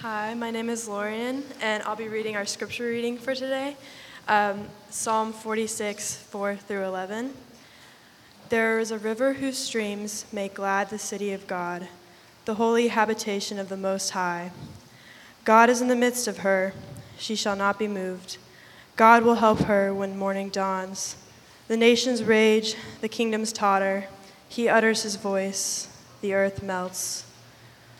Hi, my name is Lorian, and I'll be reading our scripture reading for today um, Psalm 46, 4 through 11. There is a river whose streams make glad the city of God, the holy habitation of the Most High. God is in the midst of her, she shall not be moved. God will help her when morning dawns. The nations rage, the kingdoms totter. He utters his voice, the earth melts.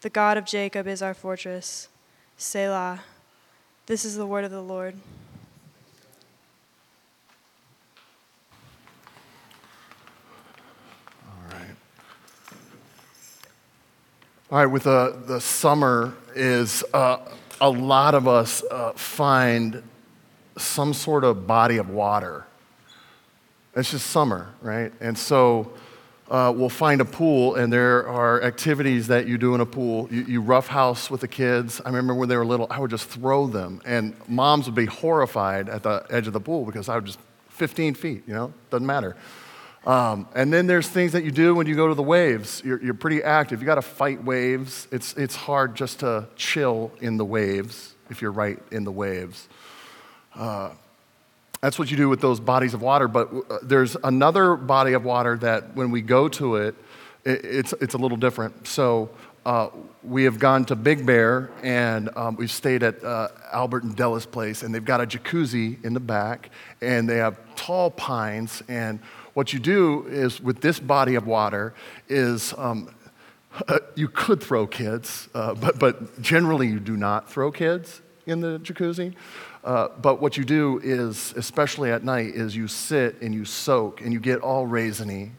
the God of Jacob is our fortress. Selah. This is the word of the Lord. All right. All right, with the, the summer is uh, a lot of us uh, find some sort of body of water. It's just summer, right? And so uh, we'll find a pool, and there are activities that you do in a pool. You, you roughhouse with the kids. I remember when they were little, I would just throw them, and moms would be horrified at the edge of the pool because I would just 15 feet, you know, doesn't matter. Um, and then there's things that you do when you go to the waves. You're, you're pretty active. You got to fight waves. It's, it's hard just to chill in the waves if you're right in the waves. Uh, that's what you do with those bodies of water. But uh, there's another body of water that when we go to it, it's, it's a little different. So uh, we have gone to Big Bear and um, we've stayed at uh, Albert and Della's place, and they've got a jacuzzi in the back, and they have tall pines. And what you do is with this body of water is um, you could throw kids, uh, but, but generally you do not throw kids in the jacuzzi. Uh, but what you do is, especially at night, is you sit and you soak and you get all raisiny.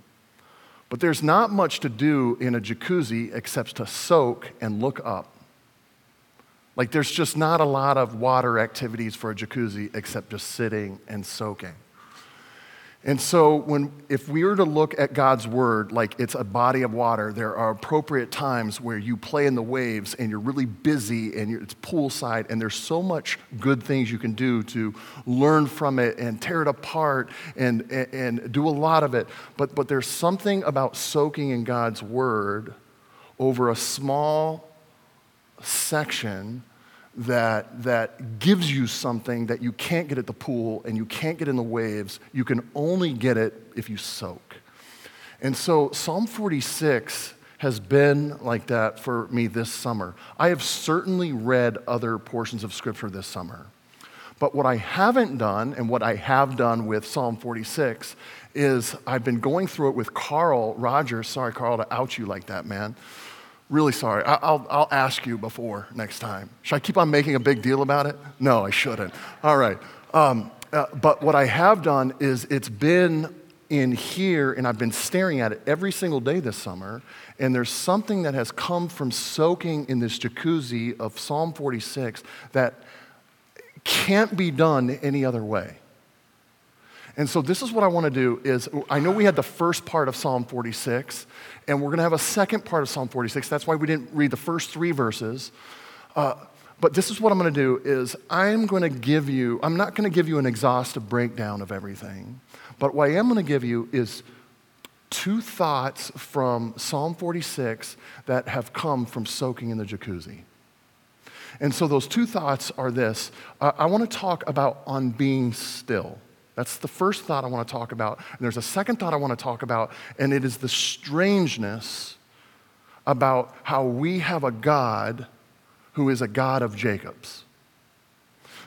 But there's not much to do in a jacuzzi except to soak and look up. Like there's just not a lot of water activities for a jacuzzi except just sitting and soaking. And so, when, if we were to look at God's word like it's a body of water, there are appropriate times where you play in the waves and you're really busy and it's poolside, and there's so much good things you can do to learn from it and tear it apart and, and, and do a lot of it. But, but there's something about soaking in God's word over a small section that, that gives you something that you can't get at the pool and you can't get in the waves. You can only get it if you soak. And so Psalm 46 has been like that for me this summer. I have certainly read other portions of Scripture this summer. But what I haven't done, and what I have done with Psalm 46, is I've been going through it with Carl Rogers. Sorry, Carl, to out you like that, man. Really sorry. I'll, I'll ask you before next time. Should I keep on making a big deal about it? No, I shouldn't. All right. Um, uh, but what I have done is it's been in here, and I've been staring at it every single day this summer. And there's something that has come from soaking in this jacuzzi of Psalm 46 that can't be done any other way. And so this is what I want to do is I know we had the first part of Psalm 46 and we're going to have a second part of Psalm 46. That's why we didn't read the first three verses. Uh, but this is what I'm going to do is I'm going to give you I'm not going to give you an exhaustive breakdown of everything. But what I am going to give you is two thoughts from Psalm 46 that have come from soaking in the jacuzzi. And so those two thoughts are this. Uh, I want to talk about on being still. That's the first thought I want to talk about. And there's a second thought I want to talk about, and it is the strangeness about how we have a God who is a God of Jacob's.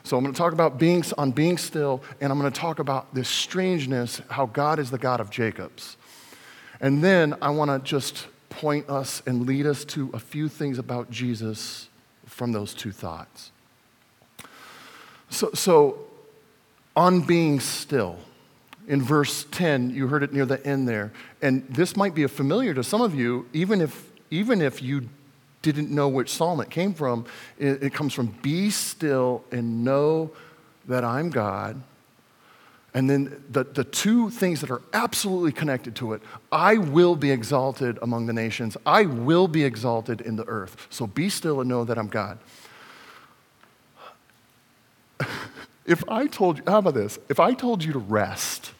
So I'm going to talk about being on being still, and I'm going to talk about this strangeness, how God is the God of Jacob's. And then I want to just point us and lead us to a few things about Jesus from those two thoughts. So, so on being still. In verse 10, you heard it near the end there. And this might be a familiar to some of you, even if, even if you didn't know which psalm it came from, it, it comes from Be still and know that I'm God. And then the, the two things that are absolutely connected to it I will be exalted among the nations, I will be exalted in the earth. So be still and know that I'm God. If I told you, how about this? If I told you to rest,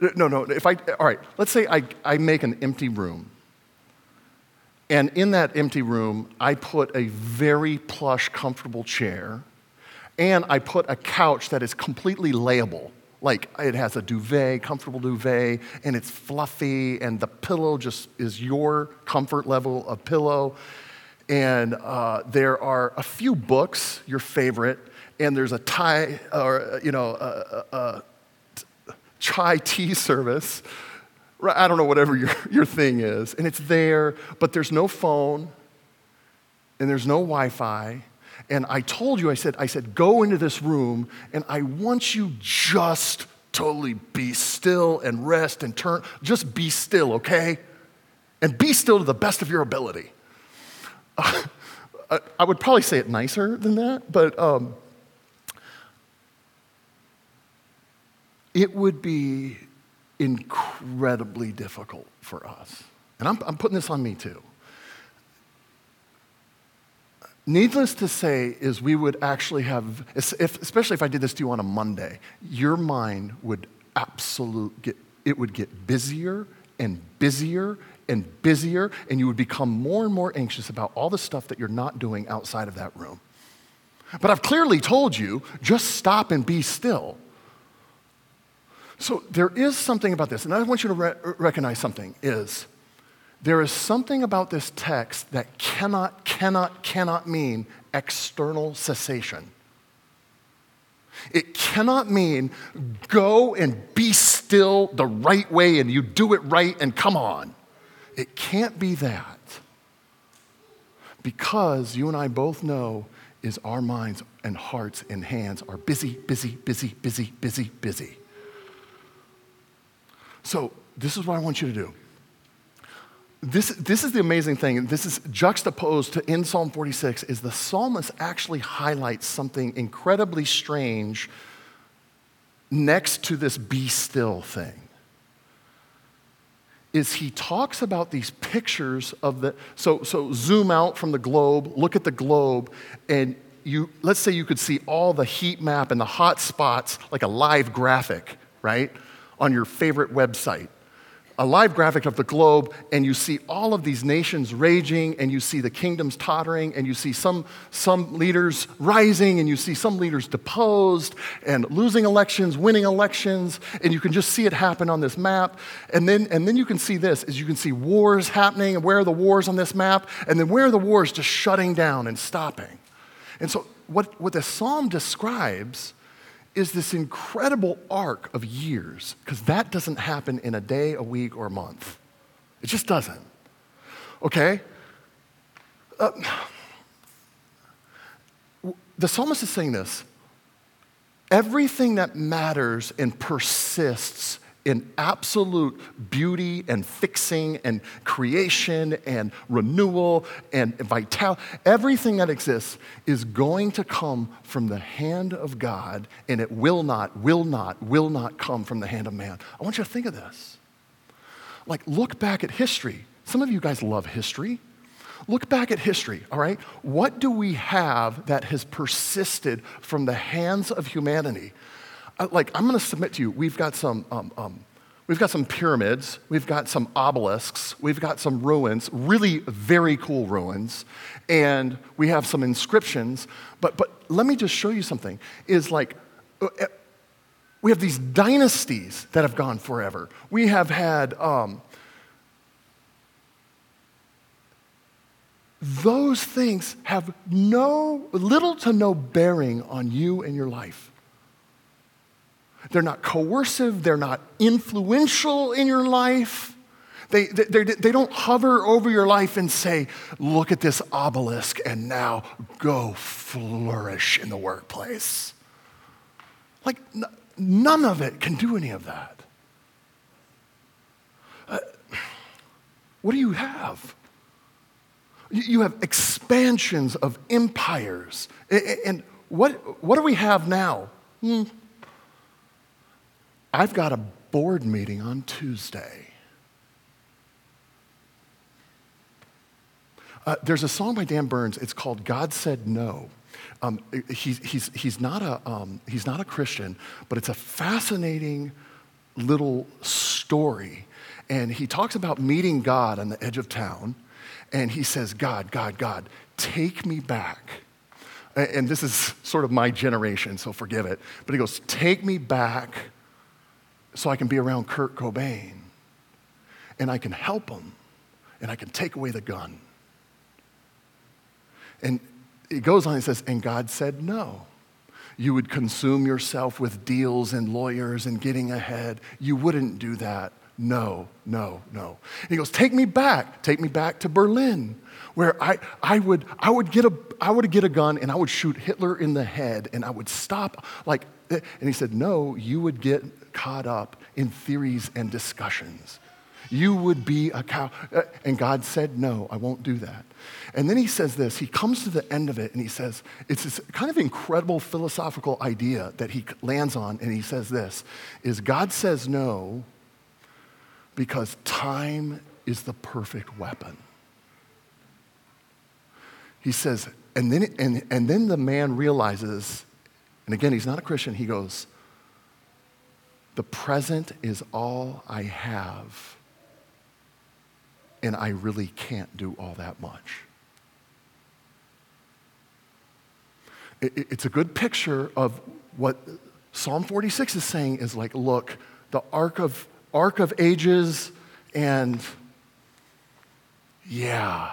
no, no, if I, all right, let's say I, I make an empty room. And in that empty room, I put a very plush, comfortable chair, and I put a couch that is completely layable. Like it has a duvet, comfortable duvet, and it's fluffy, and the pillow just is your comfort level of pillow. And uh, there are a few books, your favorite, and there's a Thai, or, you know, a, a, a chai tea service. I don't know, whatever your, your thing is. And it's there, but there's no phone and there's no Wi Fi. And I told you, I said, I said, go into this room and I want you just totally be still and rest and turn. Just be still, okay? And be still to the best of your ability. Uh, I would probably say it nicer than that, but um, it would be incredibly difficult for us. And I'm, I'm putting this on me too. Needless to say, is we would actually have, if, especially if I did this to you on a Monday, your mind would absolute get, it would get busier and busier and busier, and you would become more and more anxious about all the stuff that you're not doing outside of that room. But I've clearly told you, just stop and be still. So there is something about this, and I want you to re- recognize something is there is something about this text that cannot, cannot, cannot mean external cessation. It cannot mean go and be still the right way and you do it right and come on. It can't be that. Because you and I both know is our minds and hearts and hands are busy, busy, busy, busy, busy, busy. So, this is what I want you to do. This, this is the amazing thing. This is juxtaposed to in Psalm 46 is the psalmist actually highlights something incredibly strange next to this be still thing. Is he talks about these pictures of the so so zoom out from the globe, look at the globe, and you let's say you could see all the heat map and the hot spots like a live graphic, right? On your favorite website a live graphic of the globe, and you see all of these nations raging, and you see the kingdoms tottering, and you see some, some leaders rising, and you see some leaders deposed, and losing elections, winning elections, and you can just see it happen on this map. And then, and then you can see this, is you can see wars happening, and where are the wars on this map, and then where are the wars just shutting down and stopping. And so what, what the psalm describes is this incredible arc of years, because that doesn't happen in a day, a week, or a month. It just doesn't. Okay? Uh, the psalmist is saying this everything that matters and persists in absolute beauty and fixing and creation and renewal and vitality. Everything that exists is going to come from the hand of God, and it will not, will not, will not come from the hand of man. I want you to think of this. Like, look back at history. Some of you guys love history. Look back at history, all right? What do we have that has persisted from the hands of humanity? Like, I'm going to submit to you, we've got some. Um, um, we've got some pyramids, we've got some obelisks, we've got some ruins, really very cool ruins, and we have some inscriptions. But, but let me just show you something is like, uh, uh, we have these dynasties that have gone forever. We have had um, those things have no little to no bearing on you and your life. They're not coercive, they're not influential in your life. They, they, they, don't hover over your life and say, Look at this obelisk and now go flourish in the workplace. Like, n- none of it can do any of that. Uh, what do you have? You have expansions of empires. And what, what do we have now? Hmm. I've got a board meeting on Tuesday. Uh, there's a song by Dan Bern. It's called "God Said No." Um, he's, he's, he's, not a, um, he's not a Christian, but it's a fascinating little story. And he talks about meeting God on the edge of town, and he says, "God, God, God, take me back." And this is sort of my generation, so forgive it. But he goes, "Take me back, so I can be around Kurt Cobain, and I can help him, and I can take away the gun." And it goes on, it says, and God said no. You would consume yourself with deals and lawyers and getting ahead. You wouldn't do that. No, no, no. And he goes, Take me back. Take me back to Berlin, where I, I, would, I, would get a, I would get a gun and I would shoot Hitler in the head and I would stop. Like, and he said, No, you would get caught up in theories and discussions. You would be a cow. Uh, And God said, No, I won't do that. And then he says this. He comes to the end of it and he says, It's this kind of incredible philosophical idea that he lands on. And he says this is God says no because time is the perfect weapon. He says, and then, and, and then the man realizes, and again, he's not a Christian, he goes, The present is all I have and I really can't do all that much. It- it- It's a good picture of what Psalm 46 is saying is like, look, the arc of, arc of ages, and yeah,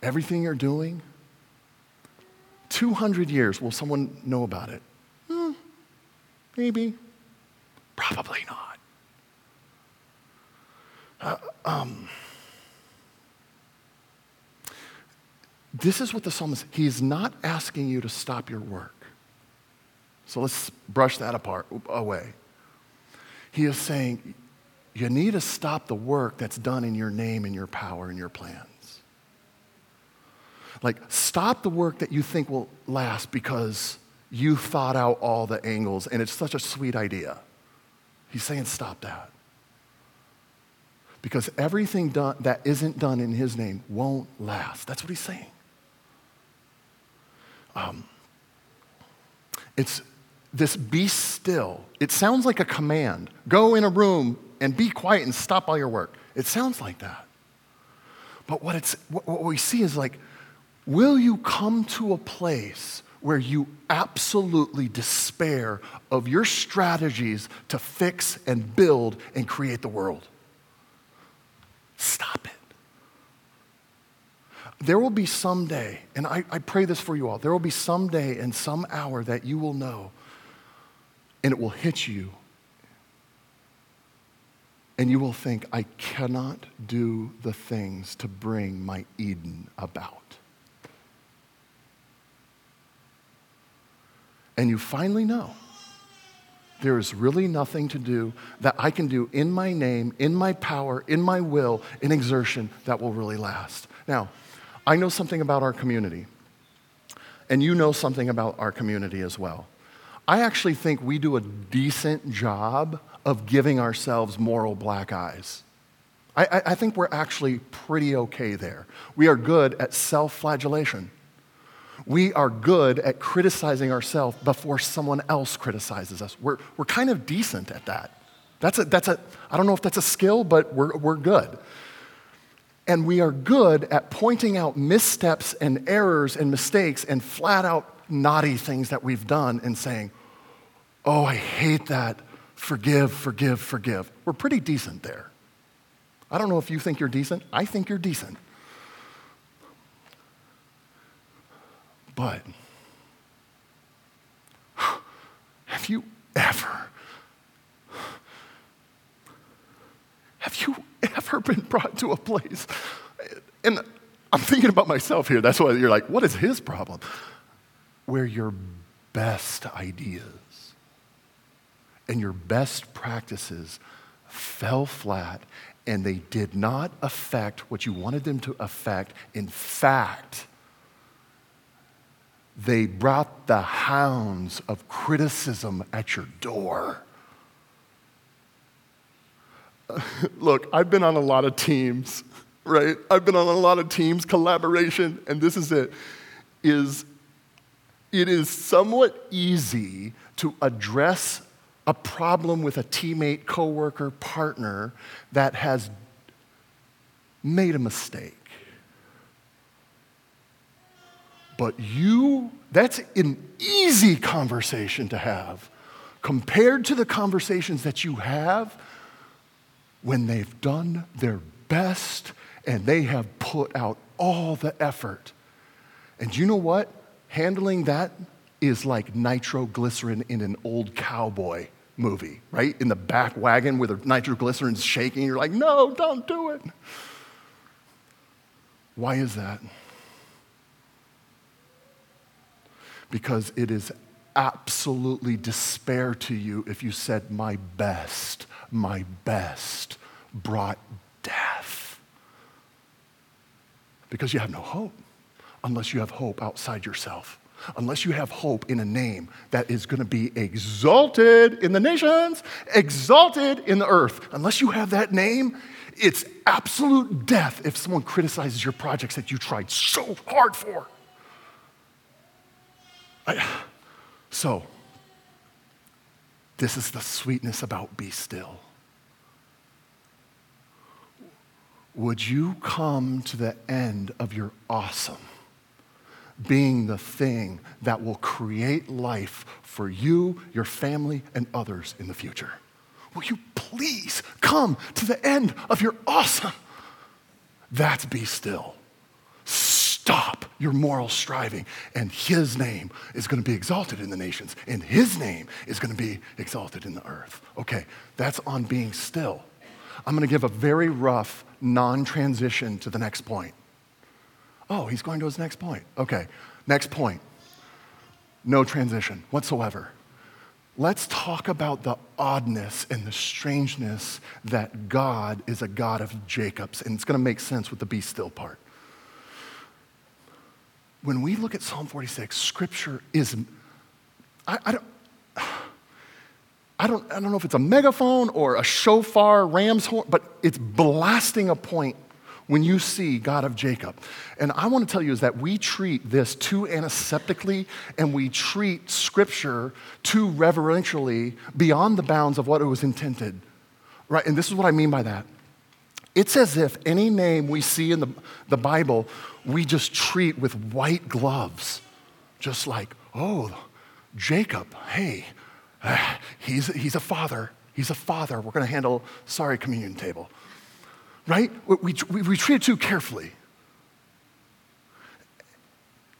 everything you're doing, 200 years, will someone know about it? Maybe, probably not. Um. This is what the psalmist, he is not asking you to stop your work. So let's brush that apart, away. He is saying, you need to stop the work that's done in your name and your power and your plans. Like, stop the work that you think will last because you thought out all the angles and it's such a sweet idea. He's saying, stop that. Because everything done, that isn't done in his name won't last. That's what he's saying. Um, it's this be still. It sounds like a command. Go in a room and be quiet and stop all your work. It sounds like that. But what, it's, what, what we see is like, will you come to a place where you absolutely despair of your strategies to fix and build and create the world? Stop it. There will be some day, and I, I pray this for you all, there will be some day and some hour that you will know, and it will hit you. And you will think, I cannot do the things to bring my Eden about. And you finally know there is really nothing to do that I can do in my name, in my power, in my will, in exertion that will really last. Now, I know something about our community, and you know something about our community as well. I actually think we do a decent job of giving ourselves moral black eyes. I, I, I think we're actually pretty okay there. We are good at self flagellation. We are good at criticizing ourselves before someone else criticizes us. We're, we're kind of decent at that. That's a, that's a, I don't know if that's a skill, but we're, we're good. And we are good at pointing out missteps and errors and mistakes and flat out naughty things that we've done and saying, oh, I hate that. Forgive, forgive, forgive. We're pretty decent there. I don't know if you think you're decent. I think you're decent. But have you ever, have you ever been brought to a place? And I'm thinking about myself here. That's why you're like, what is his problem? Where your best ideas and your best practices fell flat and they did not affect what you wanted them to affect. In fact, they brought the hounds of criticism at your door. Look, I've been on a lot of teams, right? I've been on a lot of teams, collaboration, and this is it. Is it is somewhat easy to address a problem with a teammate, coworker, partner that has made a mistake. But you, that's an easy conversation to have compared to the conversations that you have when they've done their best and they have put out all the effort. And you know what? Handling that is like nitroglycerin in an old cowboy movie, right? In the back wagon where the nitroglycerin's shaking. You're like, no, don't do it. Why is that? Because it is absolutely despair to you if you said, my best, my best brought death. Because you have no hope unless you have hope outside yourself unless you have hope in a name that is going to be exalted in the nations, exalted in the earth. Unless you have that name, it's absolute death if someone criticizes your projects that you tried so hard for. I, so, this is the sweetness about be still. Would you come to the end of your awesome? being the thing that will create life for you, your family, and others in the future. Will you please come to the end of your awesome? That's be still. Stop your moral striving, and His name is going to be exalted in the nations, and His name is going to be exalted in the earth. Okay, that's on being still. I'm going to give a very rough non transition to the next point. Oh, he's going to his next point. Okay, next point. No transition whatsoever. Let's talk about the oddness and the strangeness that God is a God of Jacob's, and it's going to make sense with the be still part. When we look at Psalm 46, Scripture is, I, I don't, I don't, I don't know if it's a megaphone or a shofar, ram's horn, but it's blasting a point when you see God of Jacob. And I want to tell you is that we treat this too antiseptically and we treat Scripture too reverentially beyond the bounds of what it was intended. Right? And this is what I mean by that. It's as if any name we see in the, the Bible, we just treat with white gloves. Just like, oh, Jacob, hey, uh, he's, he's a father. He's a father. We're going to handle, sorry, communion table right? We, we, we treat it too carefully.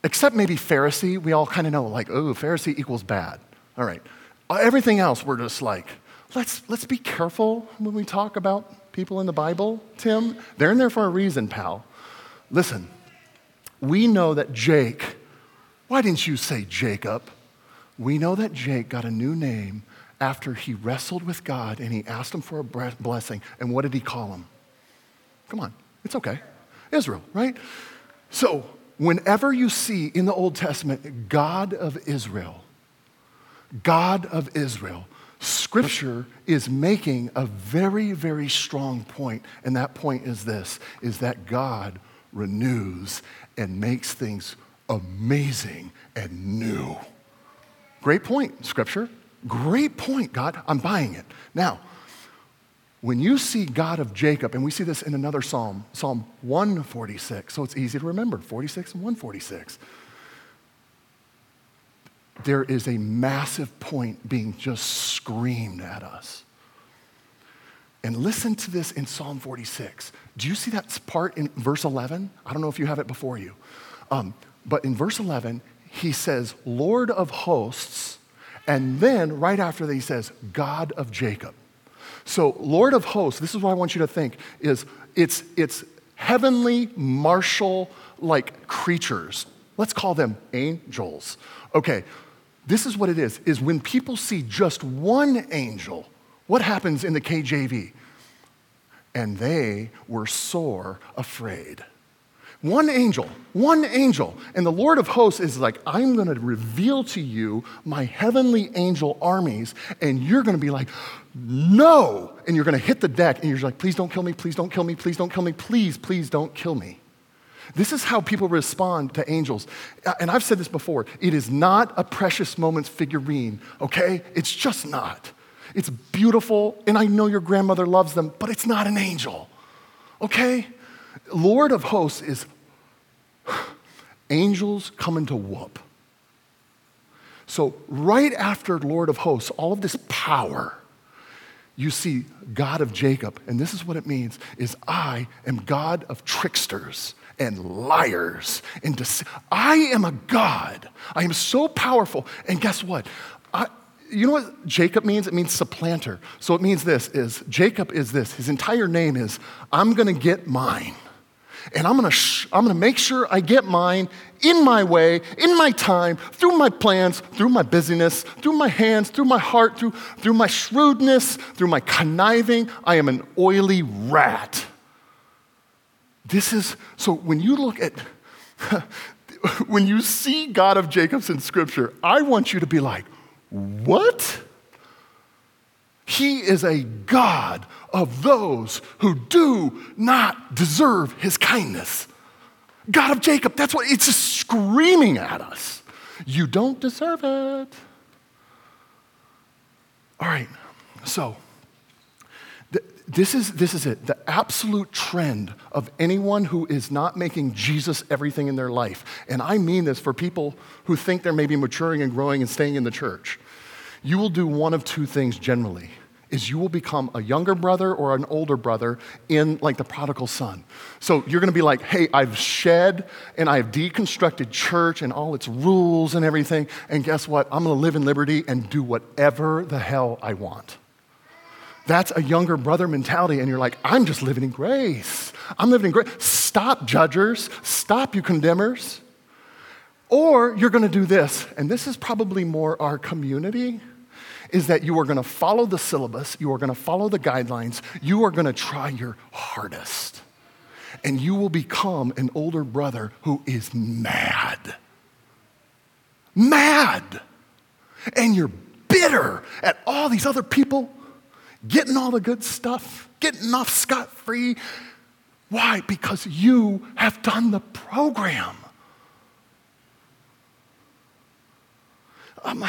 Except maybe Pharisee, we all kind of know, like, oh, Pharisee equals bad. All right. Everything else, we're just like, let's, let's be careful when we talk about people in the Bible, Tim. They're in there for a reason, pal. Listen, we know that Jake, why didn't you say Jacob? We know that Jake got a new name after he wrestled with God and he asked him for a blessing. And what did he call him? Come on, it's okay. Israel, right? So, whenever you see in the Old Testament God of Israel, God of Israel, Scripture is making a very, very strong point, and that point is this: is that God renews and makes things amazing and new. Great point, Scripture. Great point, God. I'm buying it. Now, when you see God of Jacob, and we see this in another psalm, Psalm 146, so it's easy to remember 46 and 146. There is a massive point being just screamed at us. And listen to this in Psalm 46. Do you see that part in verse 11? I don't know if you have it before you. Um, but in verse 11, he says, Lord of hosts. And then right after that, he says, God of Jacob. So, Lord of hosts, this is what I want you to think is it's, it's heavenly martial like creatures. Let's call them angels. Okay, this is what it is is when people see just one angel, what happens in the KJV? and they were sore afraid. One angel, one angel. And the Lord of hosts is like, I'm going to reveal to you my heavenly angel armies, and you're going to be like, no. And you're going to hit the deck, and you're like, please don't kill me, please don't kill me, please don't kill me, please, please don't kill me. This is how people respond to angels. Uh, and I've said this before it is not a precious moments figurine, okay? It's just not. It's beautiful, and I know your grandmother loves them, but it's not an angel, okay? Lord of hosts is angels coming to whoop. So, right after Lord of hosts, all of this power, you see God of Jacob, and this is what it means is I am God of tricksters and liars and dece- I am a God. I am so powerful. And guess what? I, you know what Jacob means? It means supplanter. So it means this is Jacob is this. His entire name is I'm going to get mine. And I'm gonna, sh- I'm gonna make sure I get mine in my way, in my time, through my plans, through my busyness, through my hands, through my heart, through, through my shrewdness, through my conniving. I am an oily rat. This is, so when you look at, when you see God of Jacob's in Scripture, I want you to be like, what? He is a God of those who do not deserve his kindness. God of Jacob, that's what it's just screaming at us. You don't deserve it. All right, so this is, this is it. The absolute trend of anyone who is not making Jesus everything in their life. And I mean this for people who think they're maybe maturing and growing and staying in the church. You will do one of two things generally is you will become a younger brother or an older brother in like the prodigal son. So you're going to be like, "Hey, I've shed and I've deconstructed church and all its rules and everything, and guess what? I'm going to live in liberty and do whatever the hell I want." That's a younger brother mentality and you're like, "I'm just living in grace. I'm living in grace. Stop judgers, stop you condemners." Or you're going to do this, and this is probably more our community is that you are going to follow the syllabus, you are going to follow the guidelines, you are going to try your hardest. And you will become an older brother who is mad. Mad. And you're bitter at all these other people getting all the good stuff, getting off scot free. Why? Because you have done the program. Um,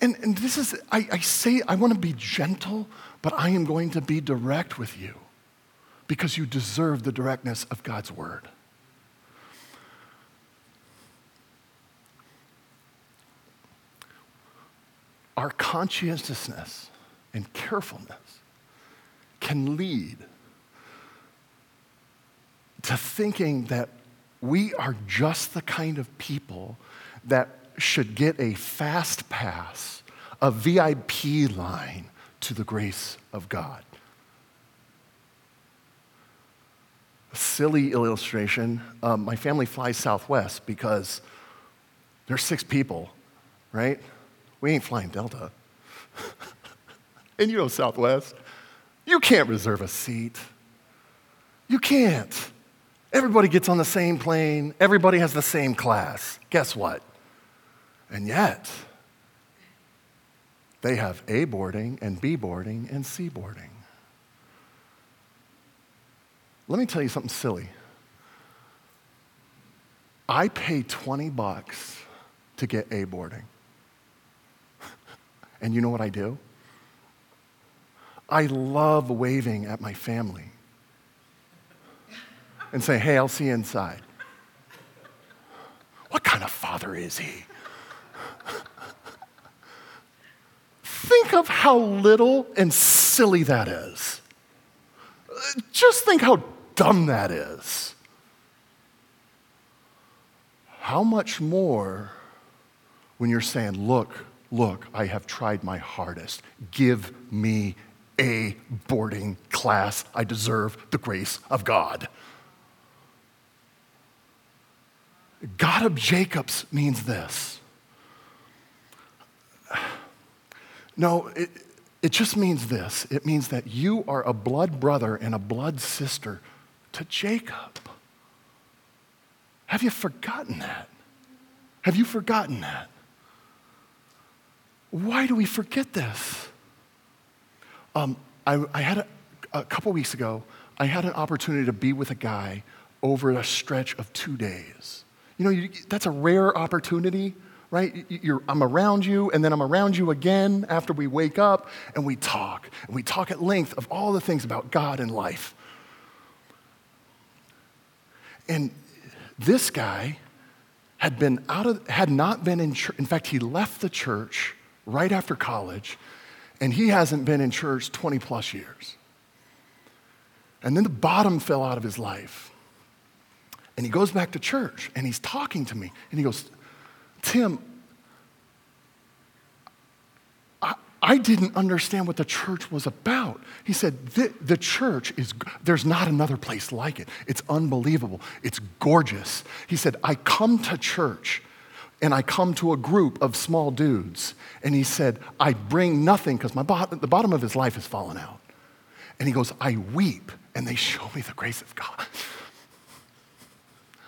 and, and this is, I, I say, I want to be gentle, but I am going to be direct with you because you deserve the directness of God's word. Our conscientiousness and carefulness can lead to thinking that we are just the kind of people that should get a fast pass, a VIP line to the grace of God. A silly illustration. Um, my family flies Southwest because there's six people, right? We ain't flying Delta. and you know Southwest, you can't reserve a seat. You can't. Everybody gets on the same plane, everybody has the same class. Guess what? And yet, they have A boarding and B boarding and C boarding. Let me tell you something silly. I pay 20 bucks to get A boarding. And you know what I do? I love waving at my family and say, hey, I'll see you inside. What kind of father is he? Think of how little and silly that is. Just think how dumb that is. How much more when you're saying, Look, look, I have tried my hardest. Give me a boarding class. I deserve the grace of God. God of Jacob's means this. No, it, It just means this it means that you are a blood brother and a blood sister to Jacob. Have you forgotten that? Have you forgotten that? Why do we forget this? Um, I, I, had a, a couple weeks ago, I had an opportunity to be with a guy over a stretch of two days. You know, you, that's a rare opportunity, right? You're, I'm around you, and then I'm around you again after we wake up, and we talk. And we talk at length of all the things about God and life. And this guy had been out of, had not been in church. In fact, he left the church right after college, and he hasn't been in church 20 plus years. And then the bottom fell out of his life. And he goes back to church and he's talking to me. And he goes, Tim, I, I didn't understand what the church was about. He said, the, the church is, there's not another place like it. It's unbelievable. It's gorgeous. He said, I come to church and I come to a group of small dudes. And he said, I bring nothing because my the bottom of his life has fallen out. And he goes, I weep and they show me the grace of God.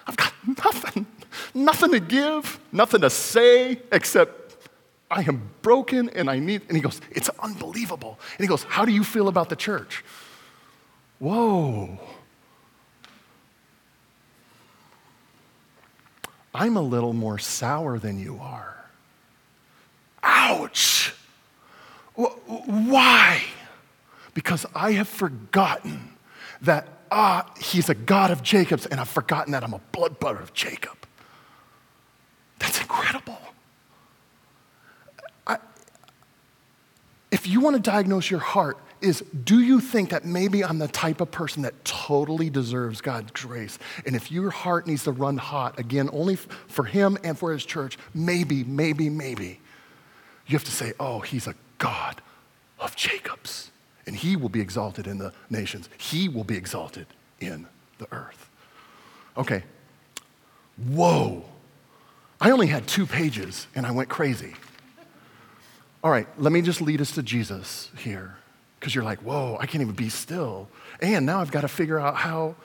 I've got nothing, nothing to give, nothing to say except I am broken and I need. And he goes, It's unbelievable. And he goes, How do you feel about the church? Whoa. I'm a little more sour than you are. Ouch. Why? Because I have forgotten that, ah, he's a God of Jacob's, and I've forgotten that I'm a blood brother of Jacob. That's incredible. I, if you want to diagnose your heart, is do you think that maybe I'm the type of person that totally deserves God's grace? And if your heart needs to run hot, again, only for Him and for His church, maybe, maybe, maybe, you have to say, oh, He's a God of Jacob's and he will be exalted in the nations. He will be exalted in the earth. Okay. Whoa. I only had two pages and I went crazy. All right, let me just lead us to Jesus here. Because you're like, whoa, I can't even be still. And now I've got to figure out how,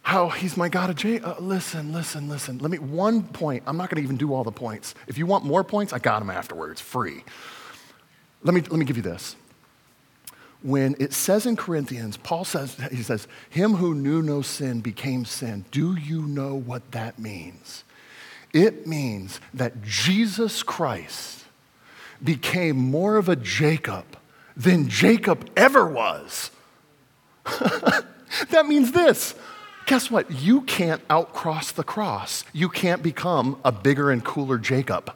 how he's my God of J. Uh, listen, listen, listen. Let me, one point, I'm not going to even do all the points. If you want more points, I got them afterwards, free. Let me, let me give you this when it says in Corinthians, Paul says, he says, Him who knew no sin became sin. Do you know what that means? It means that Jesus Christ became more of a Jacob than Jacob ever was. that means this. Guess what? You can't outcross the cross. You can't become a bigger and cooler Jacob.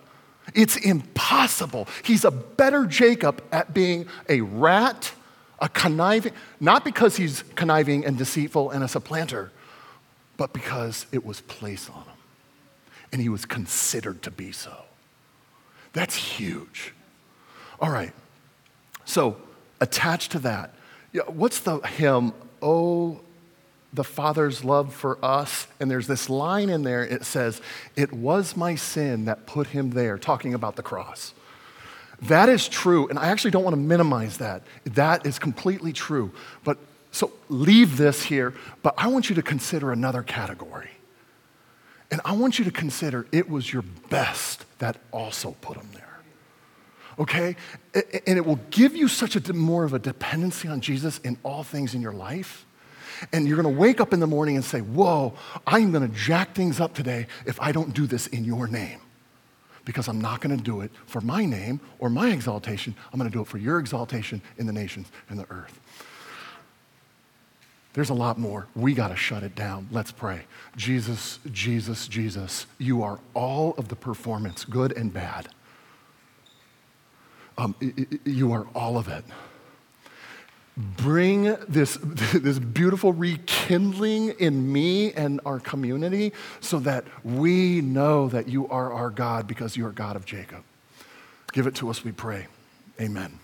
It's impossible. He's a better Jacob at being a rat a conniving, not because he's conniving and deceitful and a supplanter, but because it was placed on him. And he was considered to be so. That's huge. All right. So, attached to that, what's the hymn, Oh, the Father's love for us? And there's this line in there, it says, It was my sin that put him there, talking about the cross. That is true, and I actually don't want to minimize that. That is completely true. But so leave this here, but I want you to consider another category. And I want you to consider it was your best that also put him there. Okay? And it will give you such a more of a dependency on Jesus in all things in your life. And you're to wake up in the morning and say, Whoa, I'm to jack things up today if I don't do this in your name because I'm not to do it for my name or my exaltation. I'm to do it for your exaltation in the nations and the earth. There's a lot more. We got to shut it down. Let's pray. Jesus, Jesus, Jesus, you are all of the performance, good and bad. Um, you are all of it bring this, this beautiful rekindling in me and our community so that we know that you are our God because you are God of Jacob. Give it to us, we pray. Amen.